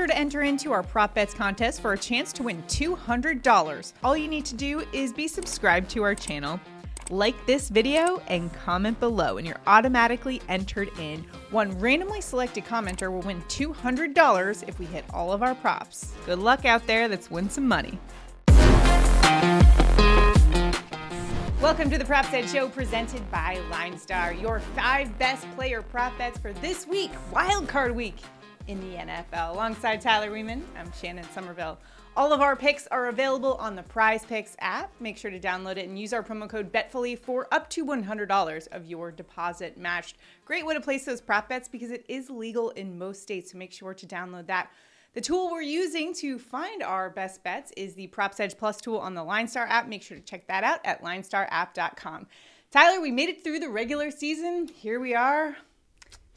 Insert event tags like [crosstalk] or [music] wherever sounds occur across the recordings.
sure to enter into our prop bets contest for a chance to win $200. All you need to do is be subscribed to our channel, like this video, and comment below, and you're automatically entered in. One randomly selected commenter will win $200 if we hit all of our props. Good luck out there, let's win some money. Welcome to the Props Edge Show presented by LineStar, your five best player prop bets for this week, Wild Card Week in the NFL. Alongside Tyler Weeman, I'm Shannon Somerville. All of our picks are available on the Prize Picks app. Make sure to download it and use our promo code BETFULLY for up to $100 of your deposit matched. Great way to place those prop bets because it is legal in most states, so make sure to download that. The tool we're using to find our best bets is the Props Edge Plus tool on the LineStar app. Make sure to check that out at linestarapp.com. Tyler, we made it through the regular season. Here we are.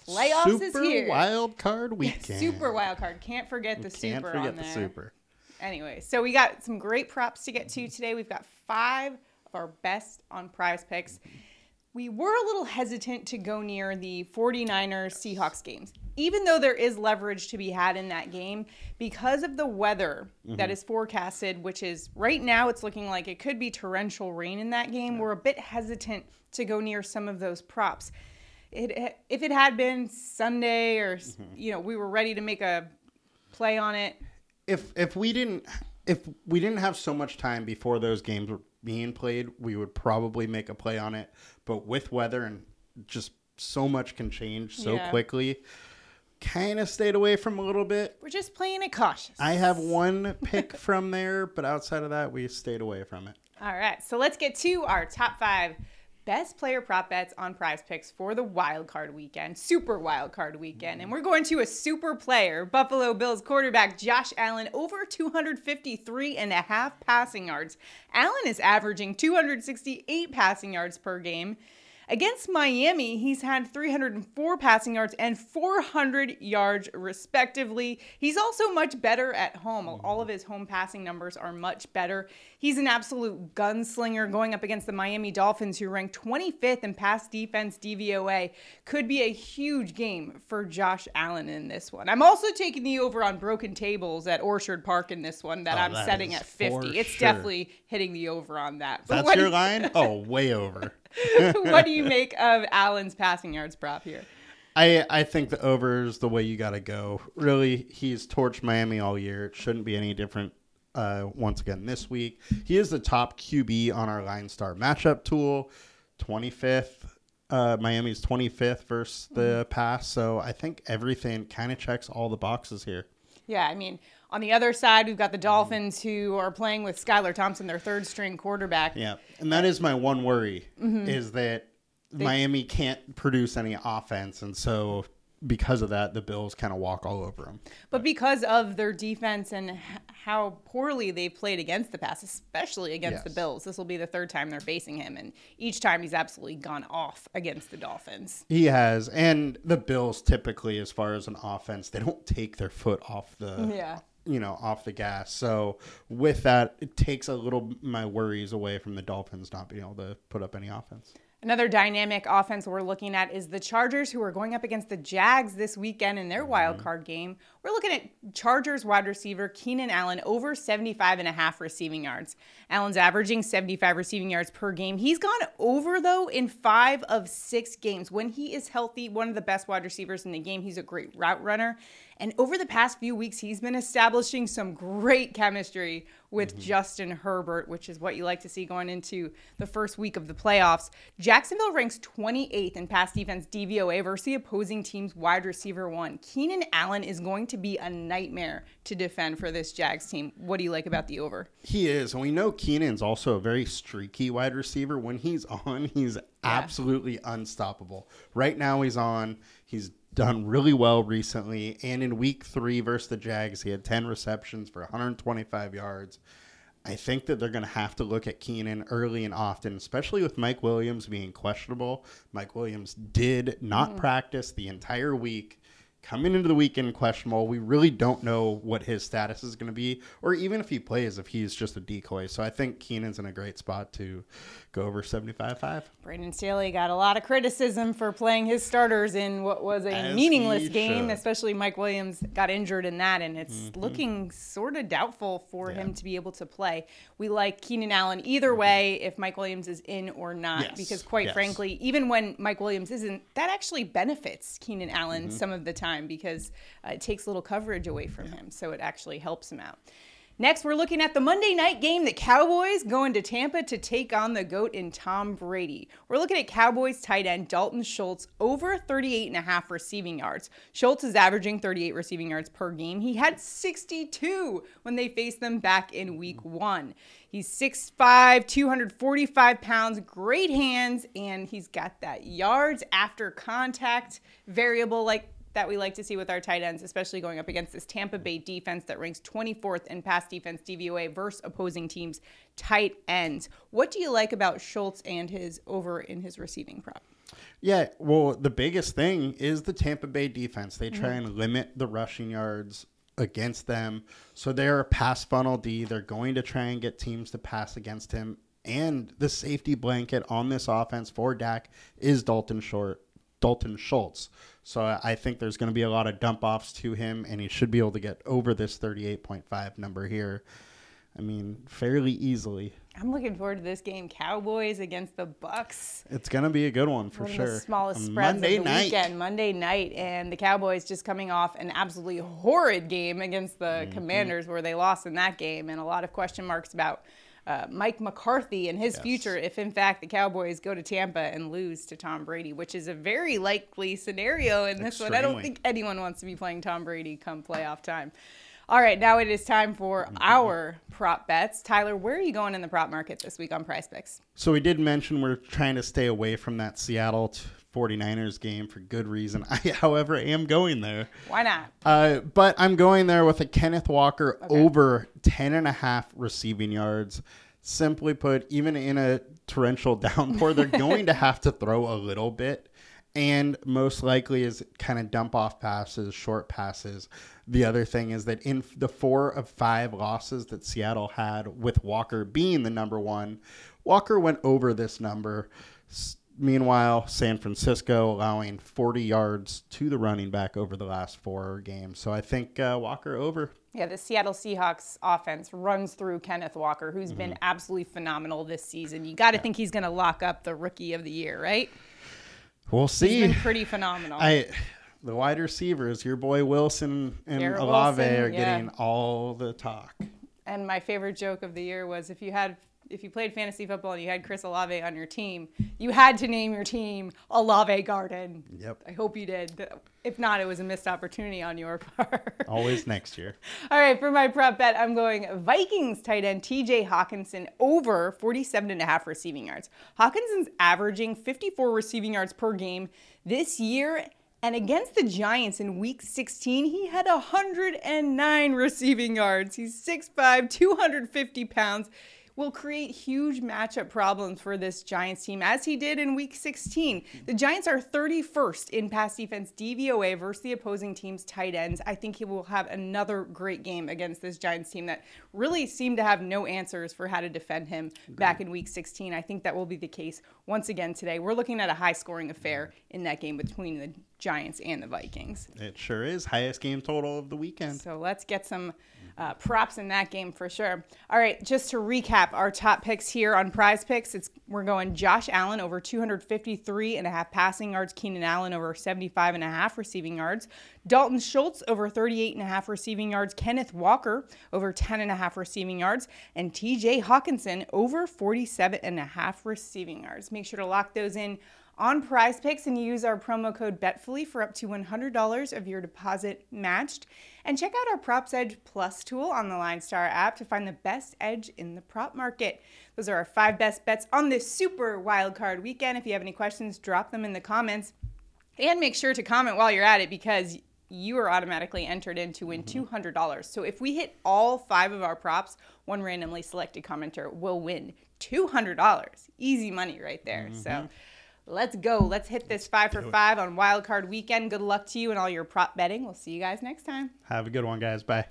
Playoffs super is here. wild card [laughs] weekend. Super wild card. Can't forget the Can't super forget on the super. Anyway, so we got some great props to get to today. We've got five of our best on prize picks. We were a little hesitant to go near the 49ers Seahawks games, even though there is leverage to be had in that game because of the weather that mm-hmm. is forecasted, which is right now it's looking like it could be torrential rain in that game. We're a bit hesitant to go near some of those props. It, if it had been Sunday or, mm-hmm. you know, we were ready to make a play on it, If if we didn't if we didn't have so much time before those games were being played, we would probably make a play on it. But with weather and just so much can change so Yeah. quickly, kind of stayed away from a little bit. We're just playing it cautious. I have one pick from there, but outside of that, we stayed away from it. All right, so let's get to our top five best player prop bets on prize picks for the wild card weekend, super wild card weekend. And we're going to a super player, Buffalo Bills quarterback Josh Allen, over 253 and a half passing yards. Allen is averaging 268 passing yards per game. Against Miami, he's had 304 passing yards and 400 yards, respectively. He's also much better at home. All of his home passing numbers are much better. He's an absolute gunslinger going up against the Miami Dolphins, who rank 25th in pass defense DVOA. Could be a huge game for Josh Allen in this one. I'm also taking the over on broken tables at Orchard Park in this one that Oh, I'm that setting at 50. It's sure. definitely hitting the over on that. [laughs] But That's your line? Oh, way over. [laughs] [laughs] what do you make of Allen's passing yards prop here? I I think the over is the way you got to go. Really, he's torched Miami all year. It shouldn't be any different. Uh, once again this week, he is the top QB on our Line Star matchup tool, twenty fifth. Uh, Miami's twenty fifth versus the pass. So I think everything kind of checks all the boxes here. Yeah, I mean, on the other side, we've got the Dolphins who are playing with Skylar Thompson, their third string quarterback. Yeah, and that is my one worry Mm-hmm. is that Miami can't produce any offense, and so because of that, the Bills kind of walk all over them. But because of their defense and how poorly they've played against the pass, especially against the Bills, this will be the third time they're facing him. And each time he's absolutely gone off against the Dolphins. He has, and the Bills typically, as far as an offense, they don't take their foot off the Yeah. You know off the gas. So with that, it takes a little my worries away from the Dolphins not being able to put up any offense. Another dynamic offense we're looking at is the Chargers, who are going up against the Jags this weekend in their wild mm-hmm. card game. We're looking at Chargers wide receiver Keenan Allen over 75 and a half receiving yards. Allen's averaging 75 receiving yards per game. He's gone over, though, in five of six games. When he is healthy, one of the best wide receivers in the game. He's a great route runner. And over the past few weeks, he's been establishing some great chemistry with mm-hmm. Justin Herbert, which is what you like to see going into the first week of the playoffs. Jacksonville ranks 28th in pass defense DVOA versus the opposing team's wide receiver one. Keenan Allen is going to be a nightmare to defend for this Jags team. What do you like about the over? He is, and we know Keenan's also a very streaky wide receiver. When he's on, [laughs] he's absolutely unstoppable. Right now, he's on. He's done really well recently, and in Week Three versus the Jags, he had ten receptions for 125 yards. I think that they're going to have to look at Keenan early and often, especially with Mike Williams being questionable. Mike Williams did not mm. practice the entire week. Coming into the weekend questionable. We really don't know what his status is going to be, or even if he plays, if he's just a decoy. So I think Keenan's in a great spot to go over 75-5. Brandon Staley got a lot of criticism for playing his starters in what was a As meaningless game, should. especially Mike Williams got injured in that, and it's looking sort of doubtful for Mm-hmm. Yeah. him to be able to play. We like Keenan Allen either way if Mike Williams is in or not, Yes. because quite Yes. frankly, even when Mike Williams isn't, that actually benefits Keenan Allen Mm-hmm. some of the time because uh, it takes a little coverage away from him, so it actually helps him out. Next, we're looking at the Monday night game. The Cowboys going to Tampa to take on the GOAT in Tom Brady. We're looking at Cowboys tight end Dalton Schultz over 38 and a half receiving yards. Schultz is averaging 38 receiving yards per game. He had 62 when they faced them back in week one. He's 6'5, 245 pounds, great hands, and he's got that yards after contact variable like that we like to see with our tight ends, especially going up against this Tampa Bay defense that ranks 24th in pass defense DVOA versus opposing teams' tight ends. What do you like about Schultz and his over in his receiving prop? Yeah, well, the biggest thing is the Tampa Bay defense. They try mm-hmm. and limit the rushing yards against them. So they're a pass funnel D. They're going to try and get teams to pass against him. And the safety blanket on this offense for Dak is Dalton Short, Dalton Schultz. So I think there's going to be a lot of dump offs to him, and he should be able to get over this 38.5 number here. I mean, fairly easily. I'm looking forward to this game. Cowboys against the Bucs. It's going to be a good one for One sure. the smallest On spreads Monday of the night. weekend, Monday night, and the Cowboys just coming off an absolutely horrid game against the Mm-hmm. Commanders, where they lost in that game, and a lot of question marks about uh, Mike McCarthy and his Yes. future if, in fact, the Cowboys go to Tampa and lose to Tom Brady, which is a very likely scenario in this one. I don't think anyone wants to be playing Tom Brady come playoff time. All right, now it is time for Mm-hmm. our prop bets. Tyler, where are you going in the prop market this week on Prize Picks? So we did mention we're trying to stay away from that Seattle t- 49ers game for good reason. [laughs] I, however, am going there. Why not? Uh, but I'm going there with a Kenneth Walker over 10 and a half receiving yards. Simply put, even in a torrential [laughs] downpour, they're [laughs] going to have to throw a little bit. And most likely is kind of dump off passes, short passes. The other thing is that in the four of five losses that Seattle had, with Walker being the number one, Walker went over this number. Meanwhile, San Francisco allowing 40 yards to the running back over the last four games. So I think uh, Walker over. Yeah, the Seattle Seahawks offense runs through Kenneth Walker, who's Mm-hmm. been absolutely phenomenal this season. You got to think he's going to lock up the rookie of the year, right? We'll He's see. been pretty phenomenal. I the wide receivers, your boy Wilson and Garrett Wilson, are yeah. getting all the talk. and my favorite joke of the year was if you had if you played fantasy football and you had Chris Olave on your team, you had to name your team Olave Garden. Yep. I hope you did. If not, it was a missed opportunity on your [laughs] part. Always next year. All right, for my prop bet, I'm going Vikings tight end TJ Hockenson over 47 and a half receiving yards. Hockenson's averaging 54 receiving yards per game this year. And against the Giants in week 16, he had 109 receiving yards. He's 6'5, 250 pounds. Will create huge matchup problems for this Giants team, as he did in week 16. The Giants are 31st in pass defense DVOA versus the opposing team's tight ends. I think he will have another great game against this Giants team that really seemed to have no answers for how to defend him back in week 16. I think that will be the case once again today. We're looking at a high scoring affair in that game between the Giants and the Vikings. It sure is. Highest game total of the weekend. So let's get some uh, props in that game for sure. All right, just to recap our top picks here on Prize Picks, it's we're going Josh Allen over 253 and a half passing yards, Keenan Allen over 75 and a half receiving yards, Dalton Schultz over 38 and a half receiving yards, Kenneth Walker over 10 and a half receiving yards, and TJ Hockenson over 47 and a half receiving yards. Make sure to lock those in on prize picks and use our promo code BETFULLY for up to $100 of your deposit matched. And check out our Props Edge Plus tool on the Line Star app to find the best edge in the prop market. Those are our five best bets on this super wild card weekend. If you have any questions, drop them in the comments. And make sure to comment while you're at it because you are automatically entered in to win mm-hmm. $200. So if we hit all five of our props, one randomly selected commenter will win $200. Easy money right there. So mm-hmm. Let's go. Let's hit this five for five on Wild Card Weekend. Good luck to you and all your prop betting. We'll see you guys next time. Have a good one, guys. Bye.